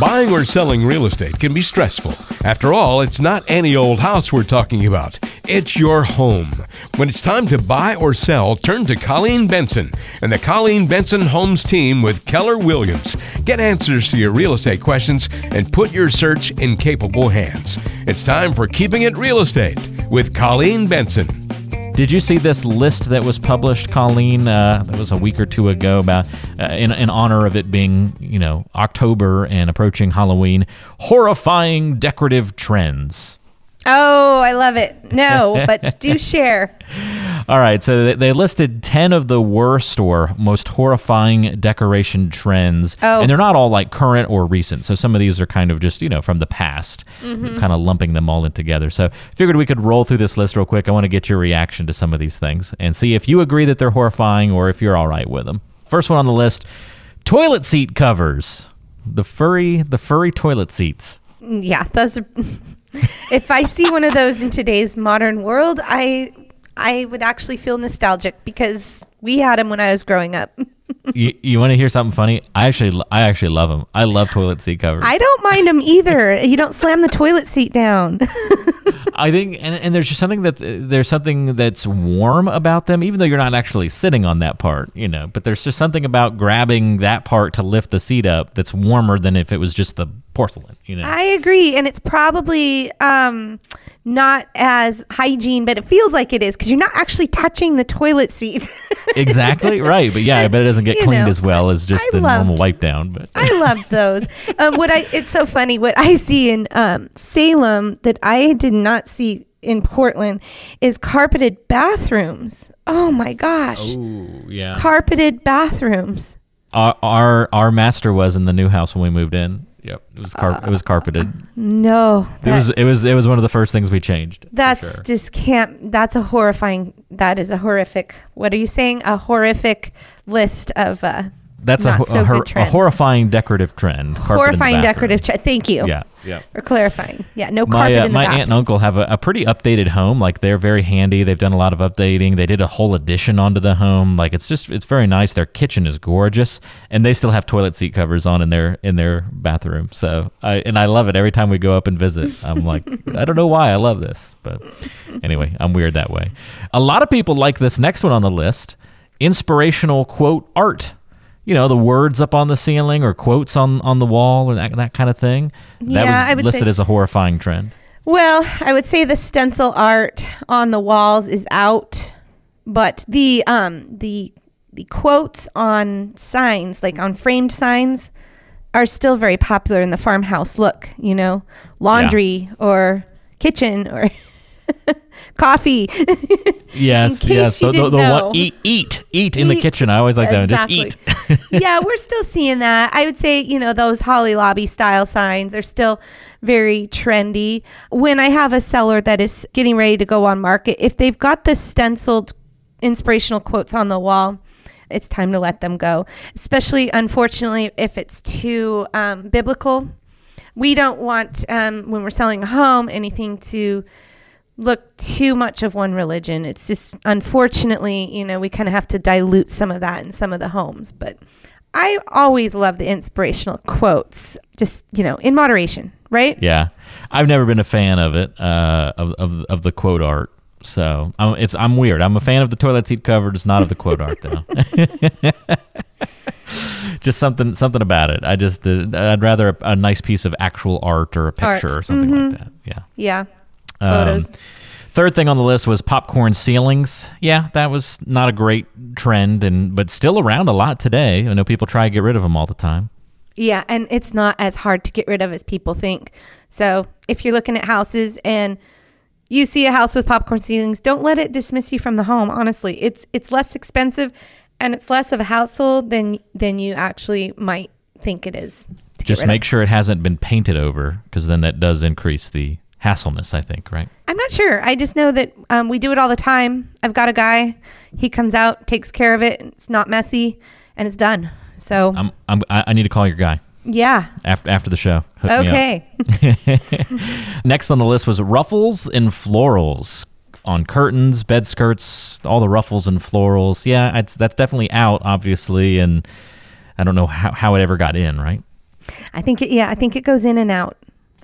Buying or selling real estate can be stressful. After all, it's not any old house we're talking about. It's your home. When it's time to buy or sell, turn to Colleen Benson and the Colleen Benson Homes team with Keller Williams. Get answers to your real estate questions and put your search in capable hands. It's time for Keeping It Real Estate with Colleen Benson. Did you see this list that was published, Colleen? Uh, that was a week or two ago about uh, in, in honor of it being, you know, October and approaching Halloween. Horrifying decorative trends. Oh, I love it. No, but do share. All right, so they- they listed 10 of the worst or most horrifying decoration trends. Oh. And they're not all like current or recent. So some of these are kind of just, you know, from the past, mm-hmm. kind of lumping them all in together. So figured we could roll through this list real quick. I want to get your reaction to some of these things and see if you agree that they're horrifying or if you're all right with them. First one on the list, toilet seat covers. The furry the furry toilet seats. Mm, yeah, those are. if I see one of those in today's modern world, I I would actually feel nostalgic because we had them when I was growing up. you you want to hear something funny? I actually I actually love them. I love toilet seat covers. I don't mind them either. You don't slam the toilet seat down. I think, and, and there's just something that uh, there's something that's warm about them, even though you're not actually sitting on that part, you know. But there's just something about grabbing that part to lift the seat up that's warmer than if it was just the porcelain, you know. I agree, and it's probably um, not as hygiene, but it feels like it is because you're not actually touching the toilet seat. exactly right, but yeah, I bet it doesn't get You cleaned know, as well as just I the normal wipe down. But I love those. Um, what I it's so funny what I see in um, Salem that I did not see in Portland is carpeted bathrooms. Oh my gosh, Ooh, yeah, carpeted bathrooms. our, our our master was in the new house when we moved in. Yep, it was car- it was carpeted. No, It was it was it was one of the first things we changed. That's sure. just can't. That's a horrifying. That is a horrific. What are you saying? A horrific list of uh, that's a, so a, hor- a horrifying decorative trend. carpet in the horrifying decorative. Tra- Thank you. Yeah, yeah. For clarifying. Yeah. No my carpet uh, in the my aunt and uncle have a, a pretty updated home. Like they're very handy. They've done a lot of updating. They did a whole addition onto the home. Like it's just it's very nice. Their kitchen is gorgeous, and they still have toilet seat covers on in their in their bathroom. So I and I love it every time we go up and visit. I'm like I don't know why I love this, but anyway, I'm weird that way. A lot of people like this next one on the list: inspirational quote art. You know, the words up on the ceiling or quotes on, on the wall or that, that kind of thing. That Yeah, I was would listed say- as a horrifying trend. Well, I would say the stencil art on the walls is out, but the um the the quotes on signs, like on framed signs, are still very popular in the farmhouse look. You know, laundry or kitchen or coffee. Yes, yes. The, the, the one, eat, eat, eat in the kitchen. I always like that. one. Exactly. Just eat. yeah, we're still seeing that. I would say, you know, those Hobby Lobby style signs are still very trendy. When I have a seller that is getting ready to go on market, if they've got the stenciled inspirational quotes on the wall, it's time to let them go. Especially, unfortunately, if it's too um, biblical. We don't want, um, when we're selling a home, anything to look too much of one religion. It's just unfortunately, you know, we kind of have to dilute some of that in some of the homes. But I always love the inspirational quotes, just you know, in moderation, right? Yeah, I've never been a fan of it, uh, of, of of the quote art. So I'm, it's I'm weird. I'm a fan of the toilet seat covers, not of the quote art though. just something something about it. I just uh, I'd rather a, a nice piece of actual art or a Art. picture or something like that. Yeah. Yeah, Um, third thing on the list was popcorn ceilings. Yeah, that was not a great trend, and but still around a lot today. I know people try to get rid of them all the time. Yeah, and it's not as hard to get rid of as people think. So if you're looking at houses and you see a house with popcorn ceilings, don't let it dismiss you from the home. Honestly, it's it's less expensive and it's less of a hassle than than you actually might think it is. Just rid of. make sure it hasn't been painted over, because then that does increase the hassleness. I think, right? I'm not sure. I just know that um, we do it all the time. I've got a guy. He comes out, takes care of it. It's not messy, and it's done. So I'm, I'm I need to call your guy yeah. after after the show. Hook. Okay. Next on the list was ruffles and florals on curtains, bed skirts, all the ruffles and florals. Yeah, it's, that's definitely out, obviously, and I don't know how, how it ever got in, right? I think it. Yeah, I think it goes in and out.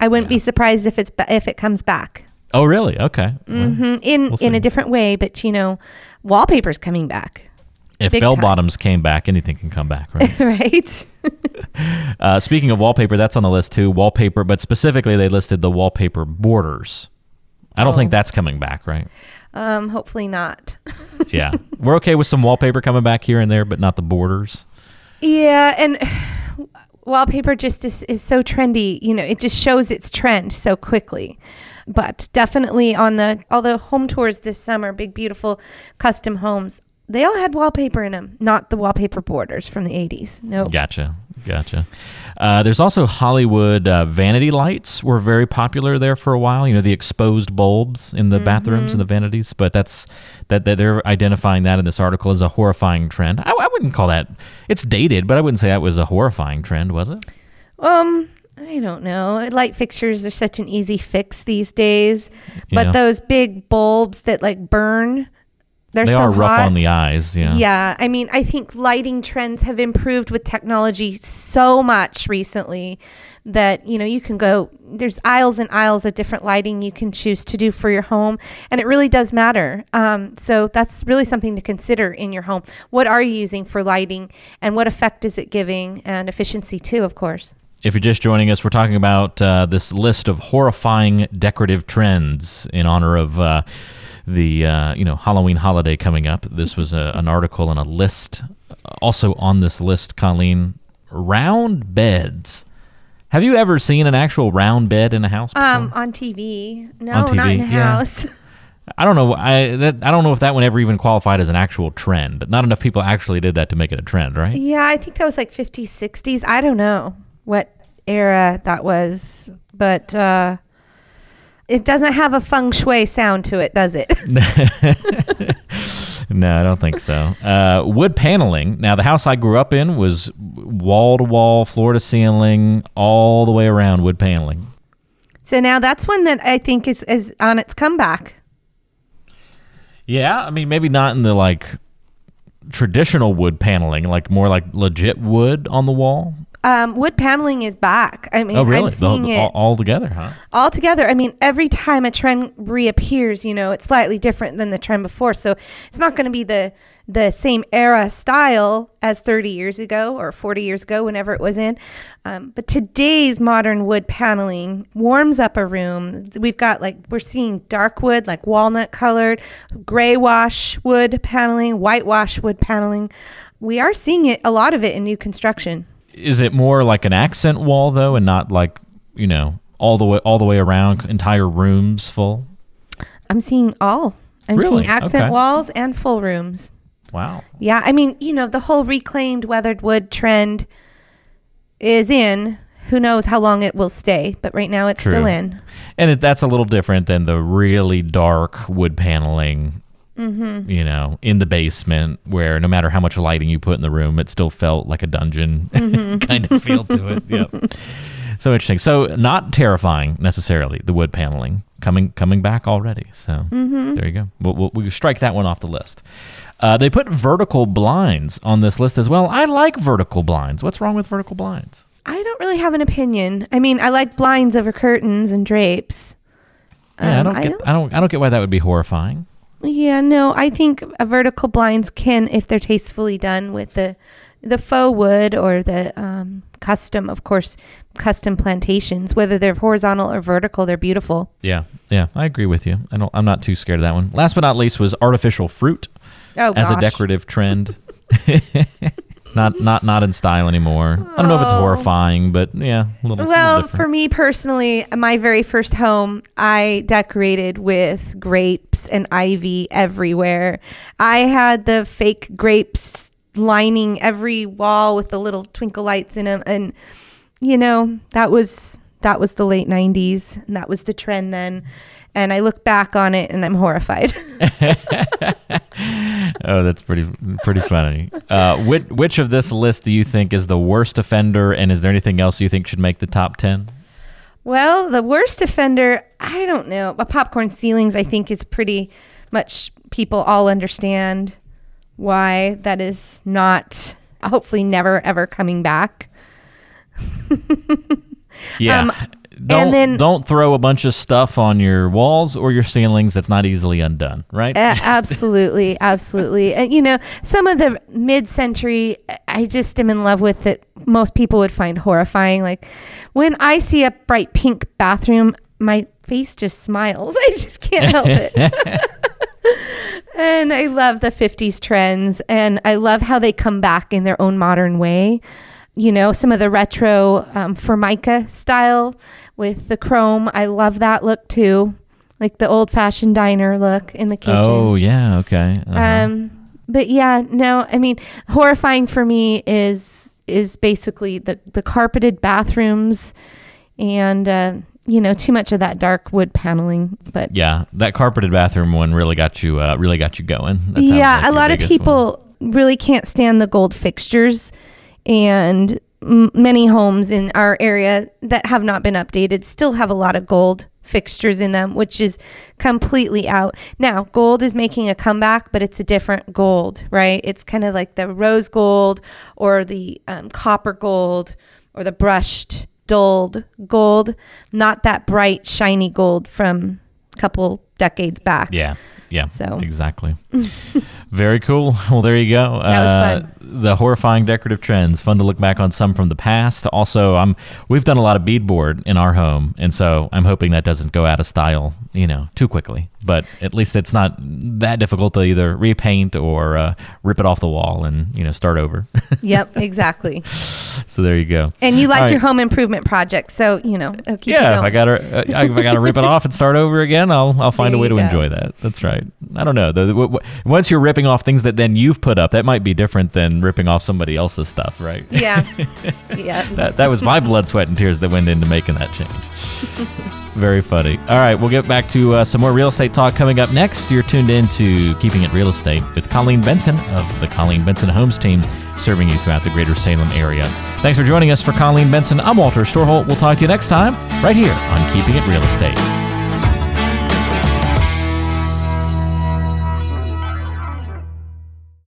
I wouldn't be surprised if it's if it comes back Oh, really? Okay. Well, hmm in We'll in a different way. But you know, wallpaper's coming back, if big bell time. bottoms came back, anything can come back, right? right? uh, speaking of wallpaper, that's on the list too. Wallpaper, but specifically they listed the wallpaper borders. I don't think Oh. that's coming back, right? um, hopefully not. Yeah, we're okay with some wallpaper coming back here and there, but not the borders. Yeah, and wallpaper just is, is so trendy. You know, it just shows its trend so quickly. But definitely on the all the home tours this summer, big beautiful custom homes, they all had wallpaper in them, not the wallpaper borders from the 80s. No. Gotcha, gotcha. Uh, there's also Hollywood uh, vanity lights were very popular there for a while. You know, the exposed bulbs in the bathrooms and the vanities. But that's that, that they're identifying that in this article as a horrifying trend. I, I wouldn't call that. It's dated, but I wouldn't say that was a horrifying trend, was it? Um, I don't know. Light fixtures are such an easy fix these days. But Yeah. those big bulbs that like burn, they're they so are rough hot. on the eyes. Yeah. Yeah, I mean, I think lighting trends have improved with technology so much recently that, you know, you can go, there's aisles and aisles of different lighting you can choose to do for your home, and it really does matter. Um, so that's really something to consider in your home. What are you using for lighting, and what effect is it giving, and efficiency too, of course. If you're just joining us, we're talking about uh, this list of horrifying decorative trends in honor of uh, the uh, you know Halloween holiday coming up. This was a, an article and a list. Also on this list, Colleen, round beds. Have you ever seen an actual round bed in a house? Before? Um, on TV, no, On not in a yeah. house. I don't know. I that, I don't know if that one ever even qualified as an actual trend. But not enough people actually did that to make it a trend, right? Yeah, I think that was like 50s, 60s. I don't know what era that was, but uh, it doesn't have a feng shui sound to it, does it? No, I don't think so. Uh, wood paneling. Now, the house I grew up in was wall to wall, floor to ceiling, all the way around wood paneling. so now that's one that I think is, is on its comeback. Yeah, I mean, maybe not in the like traditional wood paneling, like more like legit wood on the wall. Um, wood paneling is back. I mean, Oh, really? I'm seeing The- it all, all together, huh? all together. I mean, every time a trend reappears, you know, it's slightly different than the trend before. So it's not going to be the the same era style as 30 years ago or 40 years ago, whenever it was in. Um, but today's modern wood paneling warms up a room. We've got like we're seeing dark wood, like walnut colored, gray wash wood paneling, whitewash wood paneling. We are seeing it a lot of it in new construction. Is it more like an accent wall though, and not like you know all the way all the way around, entire rooms full? I'm seeing all. I'm Really? seeing accent Okay. walls and full rooms. Wow. Yeah, I mean, you know, the whole reclaimed weathered wood trend is in. Who knows how long it will stay, but right now it's still in. And it, that's a little different than the really dark wood paneling, Mm-hmm. you know, in the basement where no matter how much lighting you put in the room, it still felt like a dungeon Mm-hmm. kind of feel to it. Yep. So interesting. So not terrifying necessarily. The wood paneling coming coming back already. So Mm-hmm. there you go. We'll, we'll, we strike that one off the list. Uh, they put vertical blinds on this list as well. I like vertical blinds. What's wrong with vertical blinds? I don't really have an opinion. I mean, I like blinds over curtains and drapes. Yeah, I Um, don't I get. don't I don't. I don't get why that would be horrifying. Yeah, no, I think a vertical blinds can, if they're tastefully done with the the faux wood or the um, custom, of course, custom plantations. Whether they're horizontal or vertical, they're beautiful. Yeah, yeah, I agree with you. I don't. I'm not too scared of that one. Last but not least was artificial fruit Oh, as a decorative trend. not not not in style anymore. I don't know if it's Oh. horrifying, but yeah, a little. Well, little for me personally, my very first home, I decorated with grapes and ivy everywhere. I had the fake grapes lining every wall with the little twinkle lights in them, and you know that was that was the late '90s, and that was the trend then. And I look back on it, and I'm horrified. oh, that's pretty pretty funny. Uh, which which of this list do you think is the worst offender, and is there anything else you think should make the top ten? Well, the worst offender, I don't know. But popcorn ceilings, I think, is pretty much people all understand why that is not, hopefully, never ever coming back. Yeah. Um, don't, then- don't throw a bunch of stuff on your walls or your ceilings that's not easily undone, right? A- absolutely, absolutely. And you know, some of the mid-century, I just am in love with that. Most people would find horrifying. Like when I see a bright pink bathroom, my face just smiles. I just can't help it. and I love the 50s trends, and I love how they come back in their own modern way. You know, some of the retro um, Formica style with the chrome. I love that look too, like the old-fashioned diner look in the kitchen. oh, yeah. Okay. Uh-huh. Um, but yeah, no, I mean, horrifying for me is is basically the the carpeted bathrooms, and uh, you know, too much of that dark wood paneling. But yeah, that carpeted bathroom one really got you uh, really got you going. Yeah, like a lot of biggest one. people really can't stand the gold fixtures, and m- many homes in our area that have not been updated still have a lot of gold fixtures in them, which is completely out. Now, gold is making a comeback, but it's a different gold, right? It's kind of like the rose gold or the um, copper gold or the brushed dulled gold, not that bright, shiny gold from a couple decades back. Yeah. Yeah. So- exactly. Very cool. Well, there you go. That was Uh, fun. The horrifying decorative trends. Fun to look back on some from the past. Also, I'm we've done a lot of beadboard in our home, and so I'm hoping that doesn't go out of style, you know, too quickly. But at least it's not that difficult to either repaint or uh, rip it off the wall and you know start over. Yep, exactly. so there you go. And you like All your home improvement project, so you know. keep yeah, if. I gotta, uh, if I gotta rip it off and start over again, I'll I'll find There a way to go. enjoy that. That's right. I don't know. The, the, w- once you're ripping off things that then you've put up, that might be different than ripping off somebody else's stuff, right? Yeah. yeah. That that was my blood, sweat, and tears that went into making that change. Very funny. All right, we'll get to uh, some more real estate talk coming up next. You're tuned in to Keeping It Real Estate with Colleen Benson of the Colleen Benson Homes team, serving you throughout the greater Salem area. Thanks for joining us for Colleen Benson. I'm Walter Storholt. We'll talk to you next time, right here on Keeping It Real Estate.